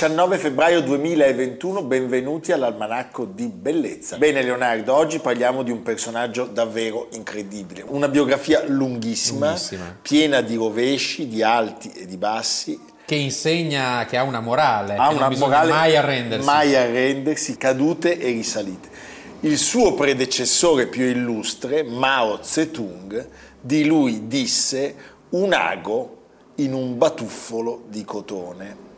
19 febbraio 2021, benvenuti all'Almanacco di Bellezza. Bene Leonardo, oggi parliamo di un personaggio davvero incredibile, una biografia lunghissima, lunghissima. piena di rovesci, di alti e di bassi. Che insegna che ha una morale, ha una morale mai arrendersi. Mai arrendersi, cadute e risalite. Il suo predecessore più illustre, Mao Zedong, di lui disse un ago in un batuffolo di cotone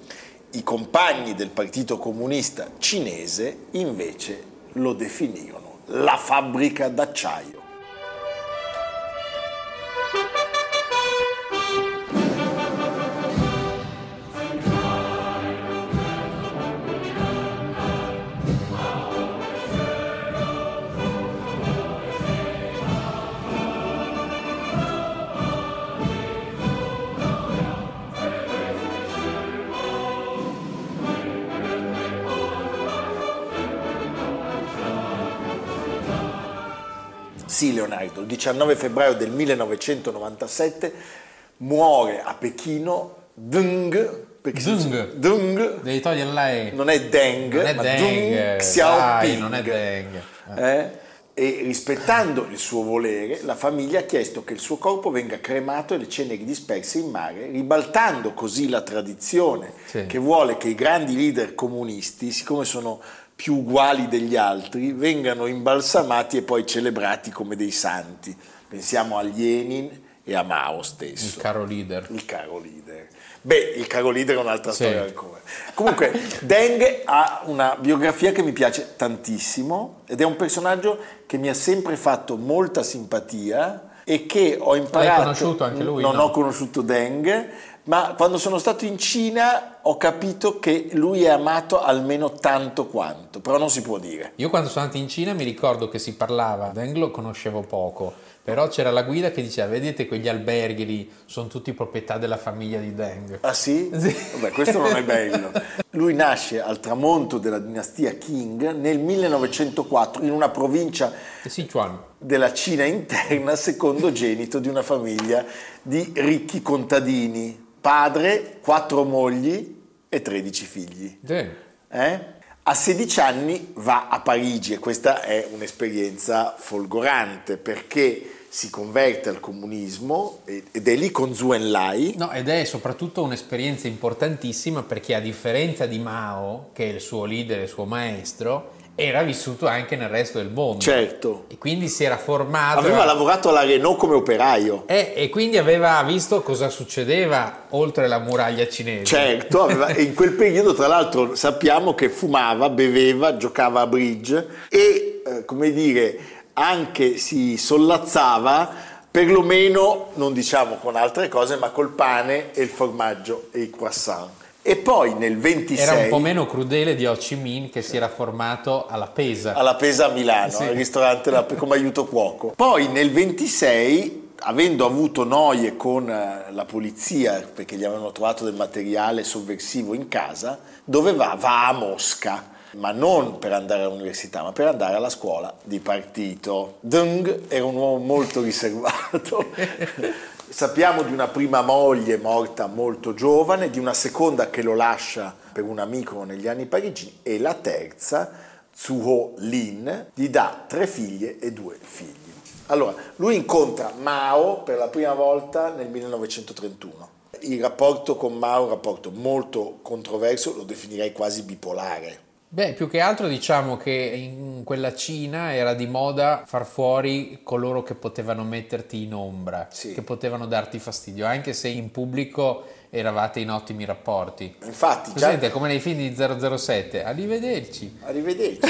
i compagni del Partito Comunista cinese invece lo definirono la fabbrica d'acciaio. Sì, Leonardo, il 19 febbraio del 1997 muore a Pechino Deng Dung. Dung. Devi togliere lei. Non è Deng, non è ma Deng. Dung Xiaoping. non è Deng. Eh? E rispettando il suo volere, la famiglia ha chiesto che il suo corpo venga cremato e le ceneri disperse in mare, ribaltando così la tradizione sì. che vuole che i grandi leader comunisti, siccome sono più uguali degli altri vengano imbalsamati e poi celebrati come dei santi. Pensiamo a Lenin e a Mao stesso. Il caro leader. Il caro leader. Beh, il caro leader è un'altra sì. storia ancora. Comunque, Deng ha una biografia che mi piace tantissimo ed è un personaggio che mi ha sempre fatto molta simpatia e che ho imparato. L'hai conosciuto anche lui? Non no? ho conosciuto Deng, ma quando sono stato in Cina ho capito che lui è amato almeno tanto quanto, però non si può dire. Io quando sono andato in Cina mi ricordo che si parlava, Deng lo conoscevo poco, però c'era la guida che diceva vedete quegli alberghi lì sono tutti proprietà della famiglia di Deng. Ah sì? sì. Vabbè, questo non è bello. Lui nasce al tramonto della dinastia Qing nel 1904 in una provincia Sichuan. della Cina interna, secondogenito di una famiglia di ricchi contadini padre, quattro mogli e 13 figli. Eh? A 16 anni va a Parigi e questa è un'esperienza folgorante perché si converte al comunismo ed è lì con Zhu Enlai. No, ed è soprattutto un'esperienza importantissima perché a differenza di Mao, che è il suo leader, il suo maestro, era vissuto anche nel resto del mondo. Certo. E quindi si era formato. Aveva lavorato alla Renault come operaio. E, e quindi aveva visto cosa succedeva oltre la muraglia cinese. Certo, aveva, in quel periodo tra l'altro sappiamo che fumava, beveva, giocava a bridge e, eh, come dire, anche si sollazzava perlomeno, non diciamo con altre cose, ma col pane e il formaggio e i croissant. E poi nel 26... Era un po' meno crudele di Ho Chi Minh che si era formato alla Pesa. Alla Pesa a Milano, sì. al ristorante come aiuto cuoco. Poi nel 26, avendo avuto noie con eh, la polizia perché gli avevano trovato del materiale sovversivo in casa, dove va? Va a Mosca ma non per andare all'università, ma per andare alla scuola di partito. Deng era un uomo molto riservato. Sappiamo di una prima moglie morta molto giovane, di una seconda che lo lascia per un amico negli anni parigini e la terza, Zuho Lin, gli dà tre figlie e due figli. Allora, lui incontra Mao per la prima volta nel 1931. Il rapporto con Mao è un rapporto molto controverso, lo definirei quasi bipolare Beh, più che altro diciamo che in quella Cina era di moda far fuori coloro che potevano metterti in ombra, sì. che potevano darti fastidio, anche se in pubblico eravate in ottimi rapporti. Infatti, Presente, già... come nei film di 007, arrivederci. Arrivederci.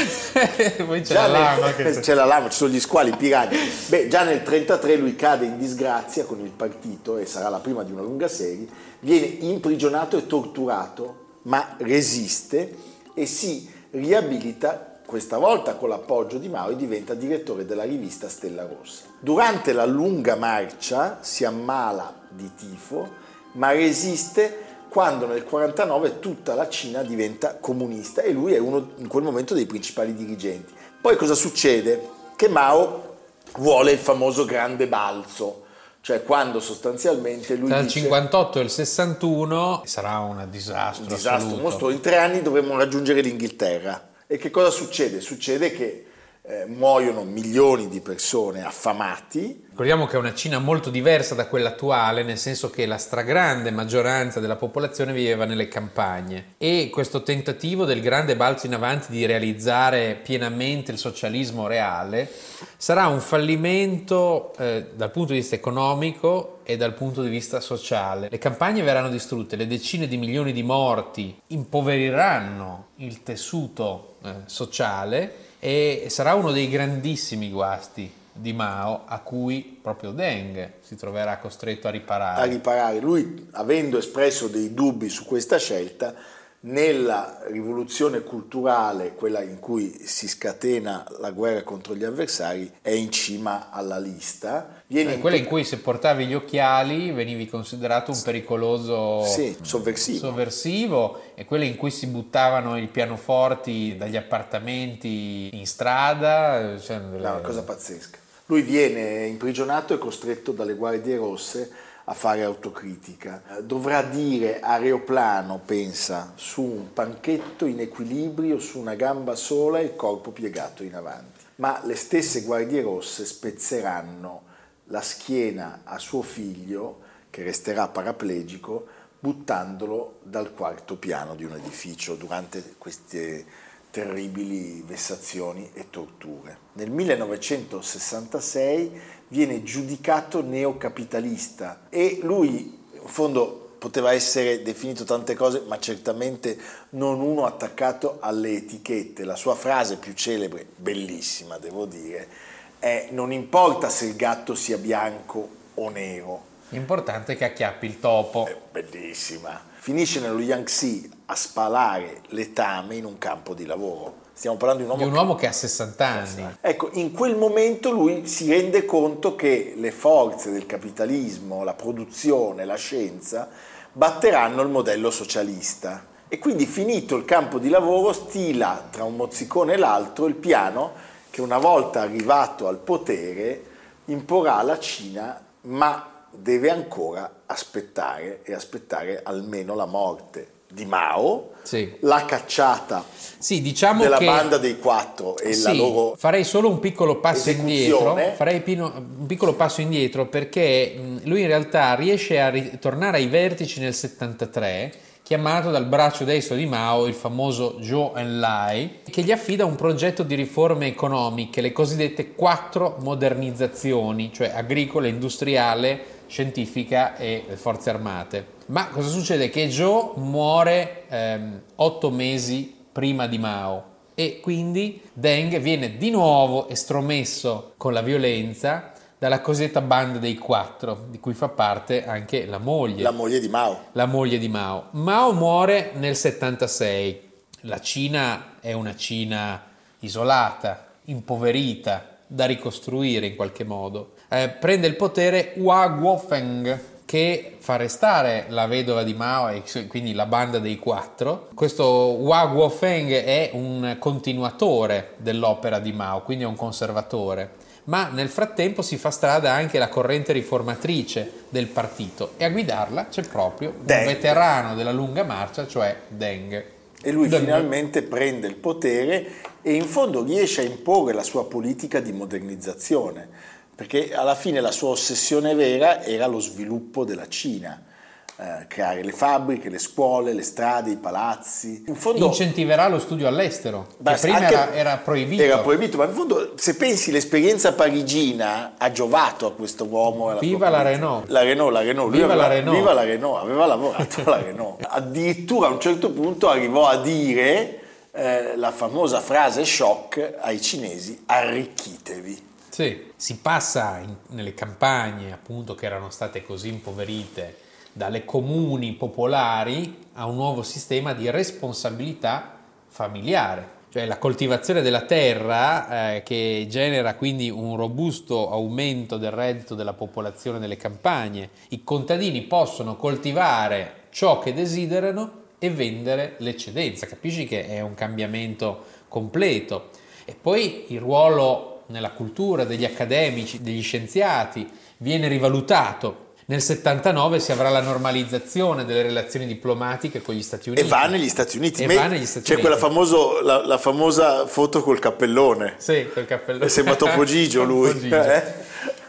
Poi c'è la lama. Nel... Che... C'è la lama, ci sono gli squali pirati. Beh, già nel 1933 lui cade in disgrazia con il partito e sarà la prima di una lunga serie, viene imprigionato e torturato, ma resiste e si riabilita questa volta con l'appoggio di Mao, e diventa direttore della rivista Stella Rossa. Durante la lunga marcia si ammala di tifo, ma resiste quando nel 49 tutta la Cina diventa comunista e lui è uno in quel momento dei principali dirigenti. Poi cosa succede? Che Mao vuole il famoso grande balzo, cioè quando sostanzialmente lui tra il dice, 58 e il 61 sarà un disastro un disastro assoluto. mostruoso, in tre anni dovremmo raggiungere l'Inghilterra. E che cosa succede? Succede che eh, muoiono milioni di persone affamati. Ricordiamo che è una Cina molto diversa da quella attuale, nel senso che la stragrande maggioranza della popolazione viveva nelle campagne e questo tentativo del grande balzo in avanti di realizzare pienamente il socialismo reale sarà un fallimento eh, dal punto di vista economico e dal punto di vista sociale. Le campagne verranno distrutte, le decine di milioni di morti impoveriranno il tessuto eh, sociale e sarà uno dei grandissimi guasti di Mao a cui proprio Deng si troverà costretto a riparare. A riparare. Lui, avendo espresso dei dubbi su questa scelta, nella rivoluzione culturale, quella in cui si scatena la guerra contro gli avversari, è in cima alla lista. Viene eh, quella in cui se portavi gli occhiali venivi considerato un pericoloso sì, sovversivo. sovversivo e quella in cui si buttavano i pianoforti dagli appartamenti in strada. Cioè, no, una cosa pazzesca. Lui viene imprigionato e costretto dalle guardie rosse a fare autocritica. Dovrà dire aeroplano, pensa, su un panchetto in equilibrio, su una gamba sola e il corpo piegato in avanti. Ma le stesse guardie rosse spezzeranno la schiena a suo figlio, che resterà paraplegico, buttandolo dal quarto piano di un edificio durante queste terribili vessazioni e torture. Nel 1966 viene giudicato neocapitalista e lui in fondo poteva essere definito tante cose, ma certamente non uno attaccato alle etichette. La sua frase più celebre, bellissima devo dire, è non importa se il gatto sia bianco o nero. L'importante è che acchiappi il topo. È bellissima finisce nello Yangtze a spalare letame in un campo di lavoro. Stiamo parlando di un uomo, di un uomo che, che ha 60 anni. Ecco, in quel momento lui si rende conto che le forze del capitalismo, la produzione, la scienza batteranno il modello socialista. E quindi finito il campo di lavoro stila tra un mozzicone e l'altro il piano che una volta arrivato al potere imporrà alla Cina, ma deve ancora aspettare e aspettare almeno la morte di Mao, sì. la cacciata sì, diciamo della che, banda dei quattro e sì, la loro farei solo un piccolo passo indietro farei un piccolo passo indietro perché lui in realtà riesce a ritornare ai vertici nel 73 chiamato dal braccio destro di Mao, il famoso Zhou Enlai, che gli affida un progetto di riforme economiche, le cosiddette quattro modernizzazioni, cioè agricola, industriale, scientifica e forze armate. Ma cosa succede? Che Zhou muore ehm, otto mesi prima di Mao e quindi Deng viene di nuovo estromesso con la violenza dalla cosiddetta banda dei quattro, di cui fa parte anche la moglie. La moglie di Mao. La moglie di Mao. Mao muore nel 76. La Cina è una Cina isolata, impoverita, da ricostruire in qualche modo. Eh, prende il potere Hua Guofeng, che fa restare la vedova di Mao e quindi la banda dei quattro. Questo Hua Guofeng è un continuatore dell'opera di Mao, quindi è un conservatore ma nel frattempo si fa strada anche la corrente riformatrice del partito e a guidarla c'è proprio Deng. un veterano della lunga marcia, cioè Deng. E lui Deng. finalmente prende il potere e in fondo riesce a imporre la sua politica di modernizzazione, perché alla fine la sua ossessione vera era lo sviluppo della Cina eh, creare le fabbriche, le scuole, le strade, i palazzi. In fondo, Incentiverà lo studio all'estero, beh, prima era, era, proibito. Era proibito, ma in fondo se pensi l'esperienza parigina ha giovato a questo uomo. Viva la Renault. La Renault, la Renault. Viva, aveva, la Renault. viva la Renault, aveva lavorato alla Renault. Addirittura a un certo punto arrivò a dire eh, la famosa frase shock ai cinesi, arricchitevi. Sì, si passa in, nelle campagne appunto che erano state così impoverite dalle comuni popolari a un nuovo sistema di responsabilità familiare. cioè la coltivazione della terra eh, che genera quindi un robusto aumento del reddito della popolazione delle campagne. I contadini possono coltivare ciò che desiderano e vendere l'eccedenza. Capisci che è un cambiamento completo. E poi il ruolo nella cultura degli accademici, degli scienziati, viene rivalutato nel 79 si avrà la normalizzazione delle relazioni diplomatiche con gli Stati Uniti. E va negli Stati Uniti. E Me- va negli Stati c'è Uniti. quella famoso, la, la famosa foto col cappellone. Sì, col cappellone. Sembra Topo Gigio lui. Gigio. Eh?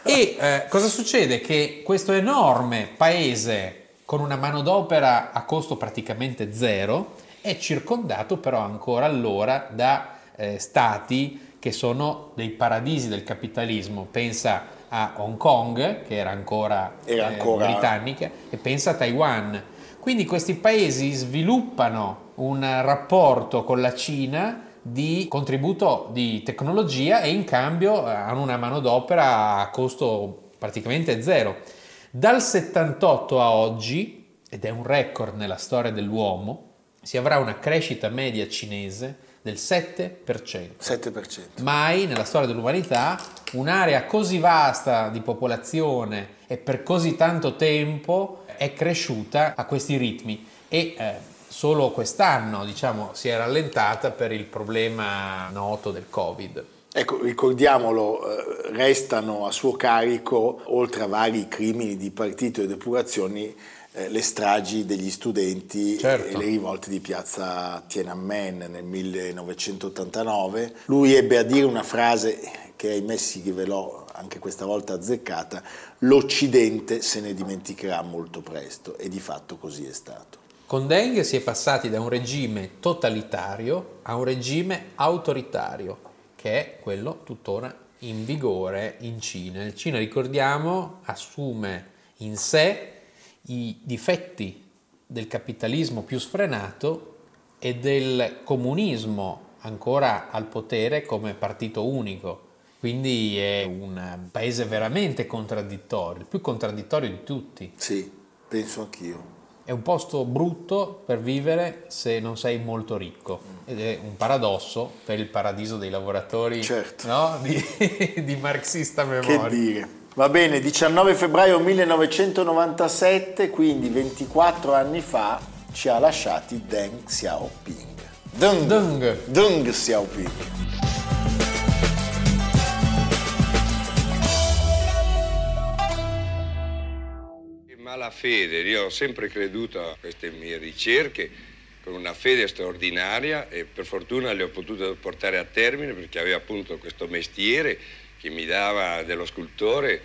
E eh, cosa succede? Che questo enorme paese con una manodopera a costo praticamente zero è circondato però ancora allora da eh, stati che sono dei paradisi del capitalismo. Pensa a Hong Kong, che era ancora, Era eh, ancora- britannica, e pensa a Taiwan. Quindi questi paesi sviluppano un rapporto con la Cina di contributo di tecnologia e in cambio eh, hanno una manodopera a costo praticamente zero. Dal 78 a oggi, ed è un record nella storia dell'uomo, si avrà una crescita media cinese del 7%. 7%. Mai nella storia dell'umanità un'area così vasta di popolazione e per così tanto tempo è cresciuta a questi ritmi e eh, solo quest'anno diciamo, si è rallentata per il problema noto del Covid. Ecco, ricordiamolo, eh, restano a suo carico, oltre a vari crimini di partito e depurazioni, eh, le stragi degli studenti Certo. e le rivolte di piazza Tiananmen nel 1989. Lui ebbe a dire una frase che ahimè si rivelò anche questa volta azzeccata, l'Occidente se ne dimenticherà molto presto e di fatto così è stato. Con Deng si è passati da un regime totalitario a un regime autoritario, che è quello tuttora in vigore in Cina. Il Cina, ricordiamo, assume in sé i difetti del capitalismo più sfrenato e del comunismo ancora al potere come partito unico. Quindi è un paese veramente contraddittorio, il più contraddittorio di tutti. Sì, penso anch'io. È un posto brutto per vivere se non sei molto ricco ed è un paradosso per il paradiso dei lavoratori Certo. no? di, di marxista Che memoria. dire. Va bene, 19 febbraio 1997, quindi 24 anni fa, ci ha lasciati Deng Xiaoping. Deng, Deng. Deng Xiaoping. Malafede, io ho sempre creduto a queste mie ricerche con una fede straordinaria e per fortuna le ho potute portare a termine perché avevo appunto questo mestiere che mi dava dello scultore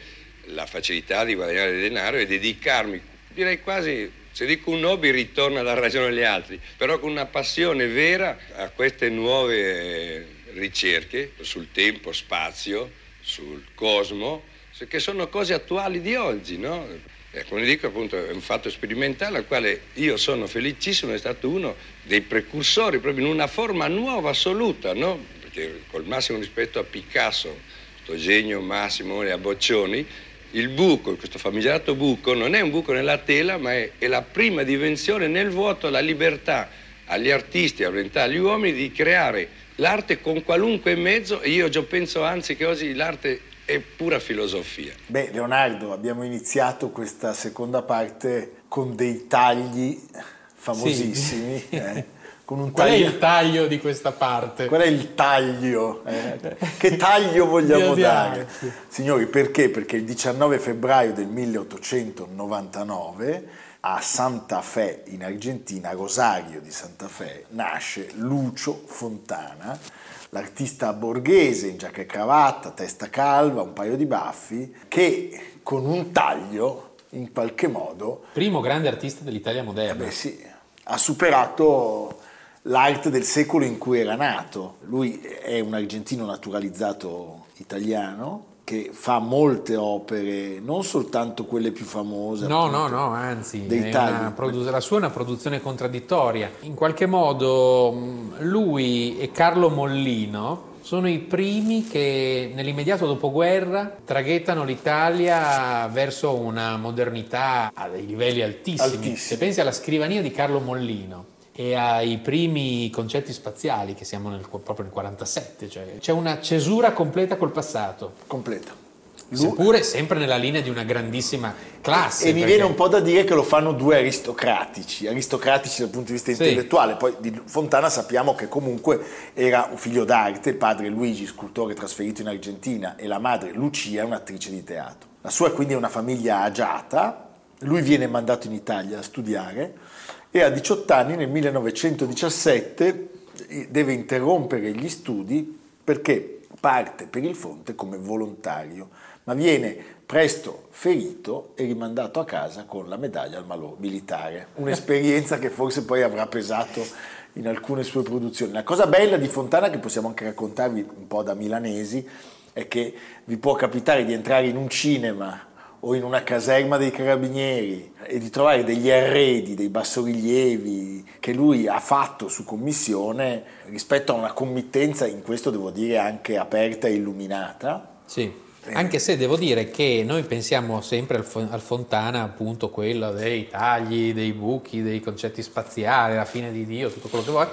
la facilità di guadagnare denaro e dedicarmi, direi quasi, se dico un hobby ritorna alla ragione degli altri, però con una passione vera a queste nuove ricerche sul tempo, spazio, sul cosmo, che sono cose attuali di oggi, no? Eh, come dico appunto è un fatto sperimentale al quale io sono felicissimo, è stato uno dei precursori proprio in una forma nuova assoluta, no? Perché col massimo rispetto a Picasso, genio massimo e a Boccioni, il buco, questo famigerato buco, non è un buco nella tela, ma è, è la prima dimensione nel vuoto, la libertà agli artisti, agli uomini di creare l'arte con qualunque mezzo e io già penso anzi che oggi l'arte è pura filosofia. Beh, Leonardo, abbiamo iniziato questa seconda parte con dei tagli famosissimi. eh, con un Qual è taglio- il taglio di questa parte? Qual è il taglio? eh? Che taglio vogliamo dare? Signori, perché? Perché il 19 febbraio del 1899 a Santa Fe in Argentina, a Rosario di Santa Fe, nasce Lucio Fontana, l'artista borghese in giacca e cravatta, testa calva, un paio di baffi, che con un taglio in qualche modo Primo grande artista dell'Italia eh moderna. beh, sì, ha superato l'arte del secolo in cui era nato. Lui è un argentino naturalizzato italiano che fa molte opere, non soltanto quelle più famose. No, appunto. no, no, anzi, produ- la sua è una produzione contraddittoria. In qualche modo mh, lui e Carlo Mollino sono i primi che nell'immediato dopoguerra traghettano l'Italia verso una modernità a dei livelli altissimi. Altissimi. Se pensi alla scrivania di Carlo Mollino e ai primi concetti spaziali, che siamo nel, proprio nel 47, cioè c'è una cesura completa col passato. Completa. Seppure sempre nella linea di una grandissima classe. E, e mi viene un po' da dire che lo fanno due aristocratici, aristocratici dal punto di vista intellettuale. Sì. Poi di Fontana sappiamo che comunque era un figlio d'arte, il padre Luigi, scultore trasferito in Argentina, e la madre Lucia, un'attrice di teatro. La sua quindi è una famiglia agiata, lui viene mandato in Italia a studiare e a 18 anni, nel 1917, deve interrompere gli studi perché parte per il Fonte come volontario ma viene presto ferito e rimandato a casa con la medaglia al malò militare. Un'esperienza che forse poi avrà pesato in alcune sue produzioni. La cosa bella di Fontana, che possiamo anche raccontarvi un po' da milanesi, è che vi può capitare di entrare in un cinema o in una caserma dei carabinieri e di trovare degli arredi, dei bassorilievi che lui ha fatto su commissione rispetto a una committenza, in questo devo dire anche aperta e illuminata. Sì anche se devo dire che noi pensiamo sempre al, Fontana, appunto quello dei tagli, dei buchi, dei concetti spaziali, la fine di Dio, tutto quello che vuoi,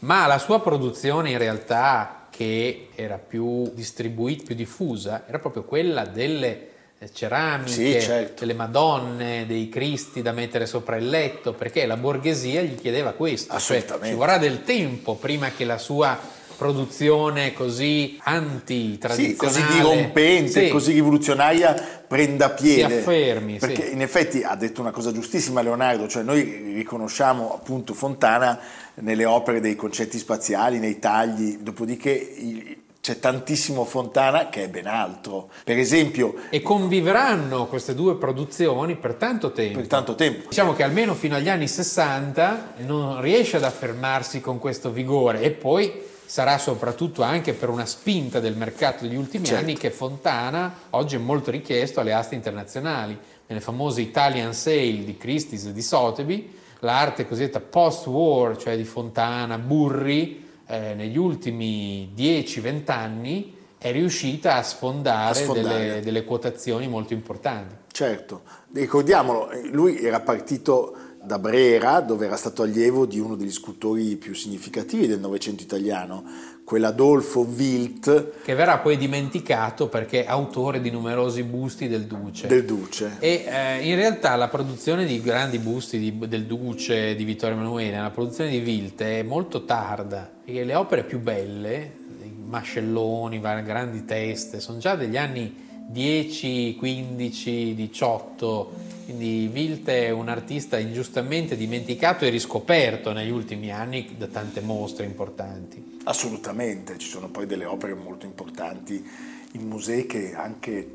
ma la sua produzione in realtà che era più distribuita, più diffusa, era proprio quella delle eh, ceramiche, sì, certo. delle madonne, dei cristi da mettere sopra il letto, perché la borghesia gli chiedeva questo, cioè ci vorrà del tempo prima che la sua produzione così antitradizionale, sì, così dirompente, sì. così rivoluzionaria prenda piede. Si affermi. Perché sì. in effetti ha detto una cosa giustissima Leonardo, cioè noi riconosciamo appunto Fontana nelle opere dei concetti spaziali, nei tagli, dopodiché c'è tantissimo Fontana che è ben altro. Per esempio... E convivranno queste due produzioni per tanto tempo. Per tanto tempo. Diciamo che almeno fino agli anni 60 non riesce ad affermarsi con questo vigore e poi sarà soprattutto anche per una spinta del mercato degli ultimi certo. anni che Fontana oggi è molto richiesto alle aste internazionali. Nelle famose Italian Sale di Christie's e di Sotheby, l'arte cosiddetta post-war, cioè di Fontana, Burri, eh, negli ultimi 10-20 anni è riuscita a sfondare, a sfondare. Delle, delle quotazioni molto importanti. Certo, ricordiamolo, lui era partito da Brera, dove era stato allievo di uno degli scultori più significativi del Novecento italiano, quell'Adolfo Wilt. Che verrà poi dimenticato perché è autore di numerosi busti del Duce. Del Duce. E eh, in realtà la produzione di grandi busti di, del Duce, di Vittorio Emanuele, la produzione di Wilt è molto tarda e le opere più belle, mascelloni, grandi teste, sono già degli anni 10, 15, 18 quindi Wilt è un artista ingiustamente dimenticato e riscoperto negli ultimi anni da tante mostre importanti. Assolutamente, ci sono poi delle opere molto importanti in musei che anche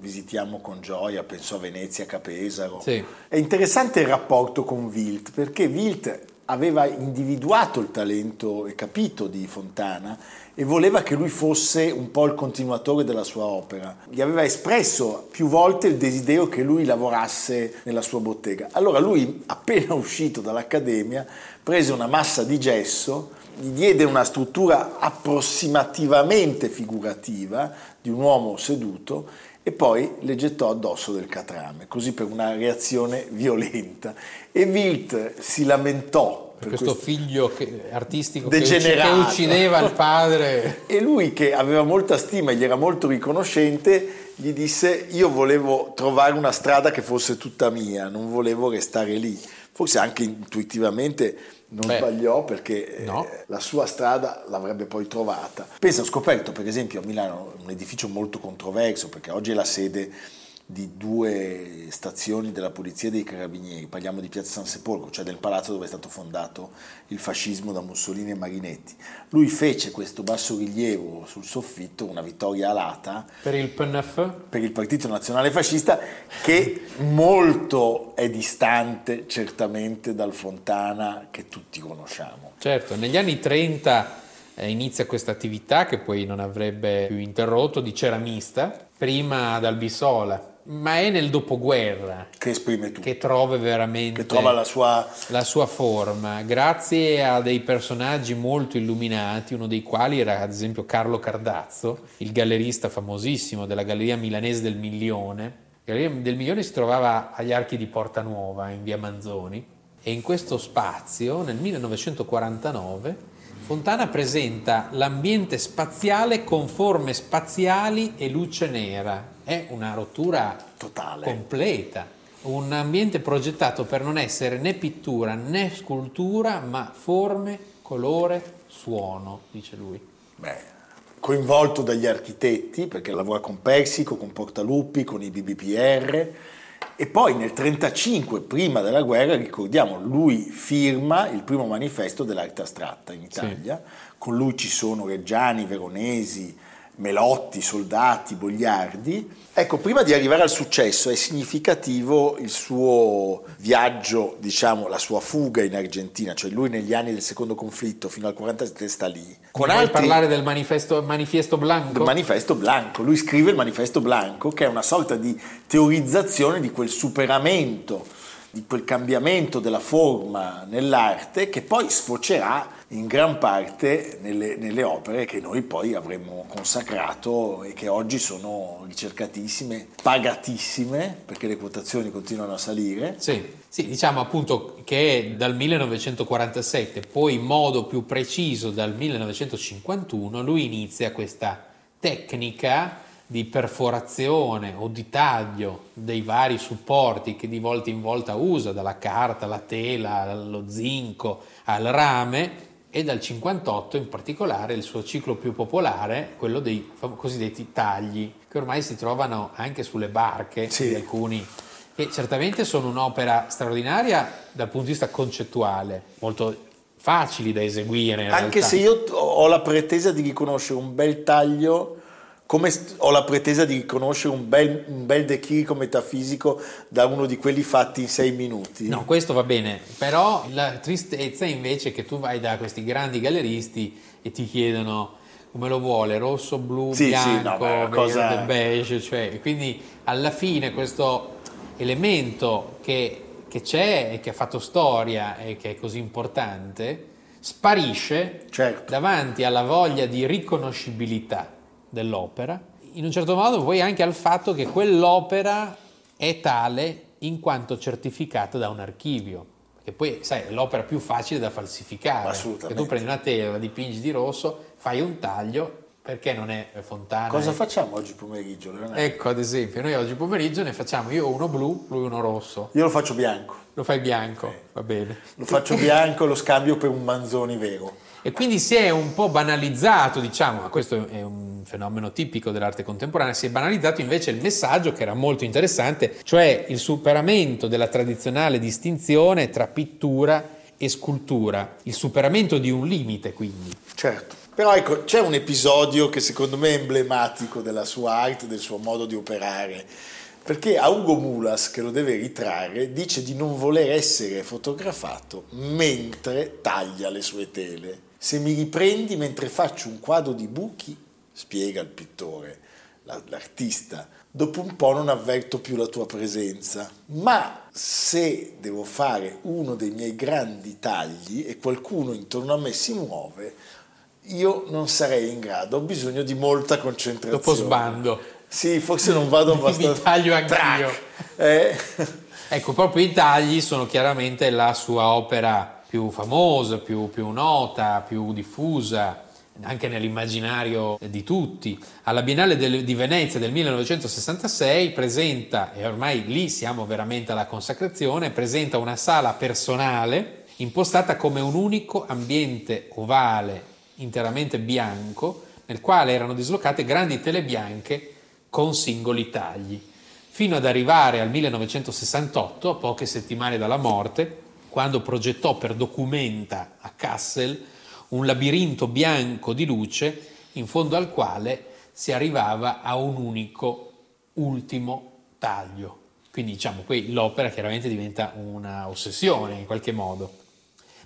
visitiamo con gioia, penso a Venezia, Capesaro. Sì. È interessante il rapporto con Wilt, perché Wilt aveva individuato il talento e capito di Fontana e voleva che lui fosse un po' il continuatore della sua opera. Gli aveva espresso più volte il desiderio che lui lavorasse nella sua bottega. Allora lui, appena uscito dall'accademia, prese una massa di gesso, gli diede una struttura approssimativamente figurativa di un uomo seduto e poi le gettò addosso del catrame, così per una reazione violenta. E Wilt si lamentò per questo, questo figlio che, artistico che, che, uccideva il padre. E lui che aveva molta stima e gli era molto riconoscente, gli disse io volevo trovare una strada che fosse tutta mia, non volevo restare lì. Forse anche intuitivamente non Beh, sbagliò perché no. eh, la sua strada l'avrebbe poi trovata. Pensa, ho scoperto per esempio a Milano un edificio molto controverso perché oggi è la sede di due stazioni della polizia dei carabinieri, parliamo di Piazza San Sepolcro, cioè del palazzo dove è stato fondato il fascismo da Mussolini e Marinetti. Lui fece questo basso rilievo sul soffitto, una vittoria alata per il PNF, per il Partito Nazionale Fascista, che molto è distante certamente dal Fontana che tutti conosciamo. Certo, negli anni 30 eh, inizia questa attività che poi non avrebbe più interrotto di ceramista, prima ad Albisola ma è nel dopoguerra che esprime tutto. Che trova veramente che trova la sua... la sua forma, grazie a dei personaggi molto illuminati, uno dei quali era ad esempio Carlo Cardazzo, il gallerista famosissimo della Galleria Milanese del Milione. La Galleria del Milione si trovava agli archi di Porta Nuova, in via Manzoni, E in questo spazio, nel 1949, Fontana presenta l'ambiente spaziale con forme spaziali e luce nera. È una rottura totale, completa. Un ambiente progettato per non essere né pittura né scultura, ma forme, colore, suono, dice lui. Beh, coinvolto dagli architetti, perché lavora con Persico, con Portaluppi, con i BBPR, e poi nel 1935, prima della guerra, ricordiamo, lui firma il primo manifesto dell'arte astratta in Italia, sì. con lui ci sono Reggiani, Veronesi, Melotti, Soldati, Bogliardi. Ecco, prima di arrivare al successo è significativo il suo viaggio, diciamo, la sua fuga in Argentina, cioè lui negli anni del secondo conflitto fino al 47 sta lì. Con altri... parlare del manifesto, manifesto Blanco? Il manifesto Blanco, lui scrive il manifesto Blanco che è una sorta di teorizzazione di quel superamento, di quel cambiamento della forma nell'arte che poi sfocerà in gran parte nelle, nelle, opere che noi poi avremmo consacrato e che oggi sono ricercatissime, pagatissime, perché le quotazioni continuano a salire. Sì, sì diciamo appunto che dal 1947, poi in modo più preciso dal 1951, lui inizia questa tecnica di perforazione o di taglio dei vari supporti che di volta in volta usa, dalla carta alla tela, allo zinco, al rame, e dal 58 in particolare il suo ciclo più popolare, quello dei cosiddetti tagli, che ormai si trovano anche sulle barche sì. di alcuni, e certamente sono un'opera straordinaria dal punto di vista concettuale, molto facili da eseguire. Anche realtà. se io ho la pretesa di riconoscere un bel taglio come ho la pretesa di riconoscere un bel, un bel dechirico metafisico da uno di quelli fatti in sei minuti. No, questo va bene, però la tristezza invece è che tu vai da questi grandi galleristi e ti chiedono come lo vuole, rosso, blu, sì, bianco, sì, no, verde, cosa... beige, cioè, quindi alla fine questo elemento che, che c'è e che ha fatto storia e che è così importante sparisce certo. davanti alla voglia di riconoscibilità dell'opera, in un certo modo poi anche al fatto che quell'opera è tale in quanto certificata da un archivio. Che poi, sai, è l'opera più facile da falsificare. Che tu prendi una tela, la dipingi di rosso, fai un taglio, perché non è Fontana? Cosa facciamo oggi pomeriggio? Leonardo? Ecco, ad esempio, noi oggi pomeriggio ne facciamo io uno blu, lui uno rosso. Io lo faccio bianco. Lo fai bianco, okay. va bene. Lo faccio bianco e lo scambio per un Manzoni vero. E quindi si è un po' banalizzato, diciamo, ma questo è un fenomeno tipico dell'arte contemporanea, si è banalizzato invece il messaggio che era molto interessante, cioè il superamento della tradizionale distinzione tra pittura e scultura, il superamento di un limite quindi. Certo. Però ecco, c'è un episodio che secondo me è emblematico della sua arte, del suo modo di operare, perché a Ugo Mulas, che lo deve ritrarre, dice di non voler essere fotografato mentre taglia le sue tele. Se mi riprendi mentre faccio un quadro di buchi, spiega il pittore, l'artista, dopo un po' non avverto più la tua presenza. Ma se devo fare uno dei miei grandi tagli e qualcuno intorno a me si muove, io non sarei in grado, ho bisogno di molta concentrazione. Dopo sbando. Sì, forse non vado abbastanza. Mi taglio anch'io. Eh. Ecco, proprio i tagli sono chiaramente la sua opera più famosa, più, più nota, più diffusa anche nell'immaginario di tutti. Alla Biennale del, di Venezia del 1966 presenta, e ormai lì siamo veramente alla consacrazione, presenta una sala personale impostata come un unico ambiente ovale interamente bianco nel quale erano dislocate grandi tele bianche con singoli tagli, fino ad arrivare al 1968, a poche settimane dalla morte, quando progettò per Documenta a Kassel un labirinto bianco di luce in fondo al quale si arrivava a un unico ultimo taglio. Quindi diciamo qui l'opera chiaramente diventa una ossessione in qualche modo.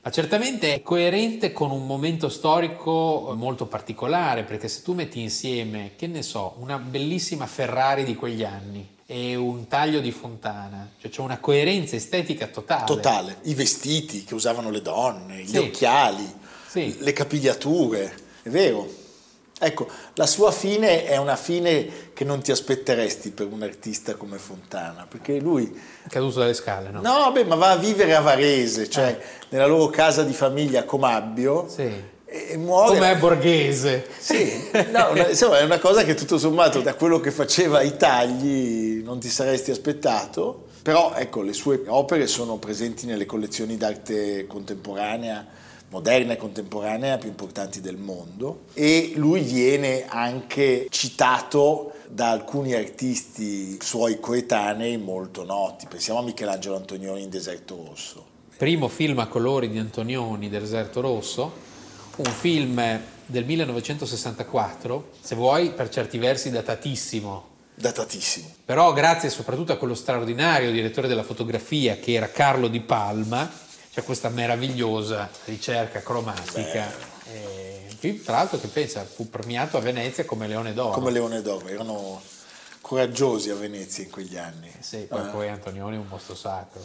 Ma certamente è coerente con un momento storico molto particolare, perché se tu metti insieme, che ne so, una bellissima Ferrari di quegli anni, e un taglio di fontana, cioè c'è una coerenza estetica totale. Totale, i vestiti che usavano le donne, gli sì. occhiali, sì. le capigliature, è vero. Ecco, la sua fine è una fine che non ti aspetteresti per un artista come Fontana, perché lui... Caduto dalle scale, no? No, beh, ma va a vivere a Varese, cioè eh. nella loro casa di famiglia a Comabbio. Sì. E muore. Com'è borghese. Sì, no, una, insomma è una cosa che tutto sommato da quello che faceva ai tagli non ti saresti aspettato, però ecco, le sue opere sono presenti nelle collezioni d'arte contemporanea moderna e contemporanea più importanti del mondo e lui viene anche citato da alcuni artisti suoi coetanei molto noti. Pensiamo a Michelangelo Antonioni in Deserto Rosso. Primo film a colori di Antonioni, Deserto Rosso, un film del 1964, se vuoi per certi versi datatissimo. Datatissimo. Però grazie soprattutto a quello straordinario direttore della fotografia che era Carlo Di Palma, c'è questa meravigliosa ricerca cromatica. E, tra l'altro che pensa, fu premiato a Venezia come Leone d'Oro. Come Leone d'Oro, erano coraggiosi a Venezia in quegli anni. Sì, poi, ah. poi Antonioni è un mostro sacro.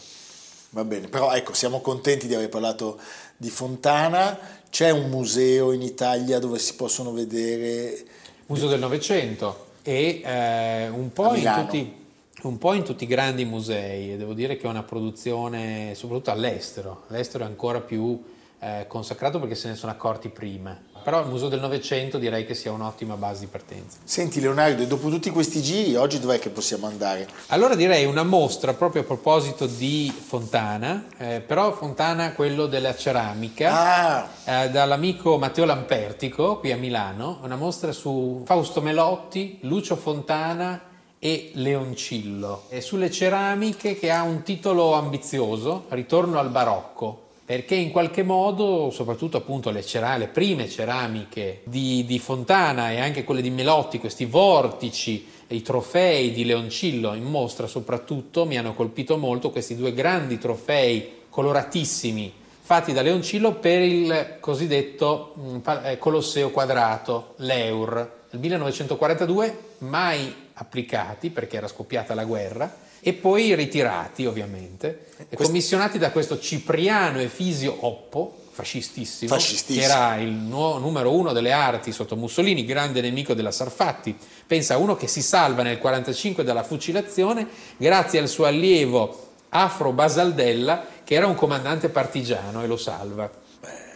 Va bene, però ecco, siamo contenti di aver parlato di Fontana. C'è un museo in Italia dove si possono vedere... Museo del Novecento e eh, un po' in tutti un po' in tutti i grandi musei e devo dire che è una produzione soprattutto all'estero, all'estero è ancora più eh, consacrato perché se ne sono accorti prima. Però il Museo del Novecento direi che sia un'ottima base di partenza. Senti Leonardo, dopo tutti questi giri, oggi dov'è che possiamo andare? Allora direi una mostra proprio a proposito di Fontana, eh, però Fontana quello della ceramica, ah. eh, dall'amico Matteo Lampertico qui a Milano, una mostra su Fausto Melotti, Lucio Fontana e Leoncillo. È sulle ceramiche che ha un titolo ambizioso, Ritorno al barocco, perché in qualche modo, soprattutto appunto le, ceramiche, le prime ceramiche di, di, Fontana e anche quelle di Melotti, questi vortici, i trofei di Leoncillo in mostra soprattutto, mi hanno colpito molto questi due grandi trofei coloratissimi fatti da Leoncillo per il cosiddetto mm, eh, Colosseo quadrato, l'Eur, del 1942, mai applicati perché era scoppiata la guerra e poi ritirati ovviamente e commissionati da questo Cipriano Efisio Oppo fascistissimo, fascistissimo. che era il nuovo, numero uno delle arti sotto Mussolini, grande nemico della Sarfatti. Pensa a uno che si salva nel 1945 dalla fucilazione grazie al suo allievo Afro Basaldella, che era un comandante partigiano e lo salva.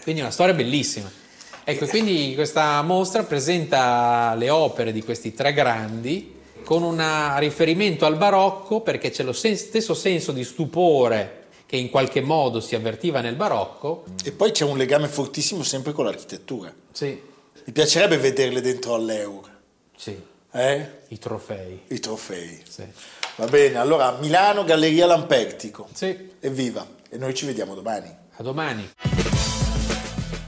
Quindi una storia bellissima. Ecco, quindi questa mostra presenta le opere di questi tre grandi con un riferimento al barocco perché c'è lo stesso senso di stupore che in qualche modo si avvertiva nel barocco. E poi c'è un legame fortissimo sempre con l'architettura. Sì. Mi piacerebbe vederle dentro all'Eur. Sì. Eh? I trofei. I trofei. Sì. Va bene, allora Milano, Galleria Lampertico. Sì. Evviva. E noi ci vediamo domani. A domani.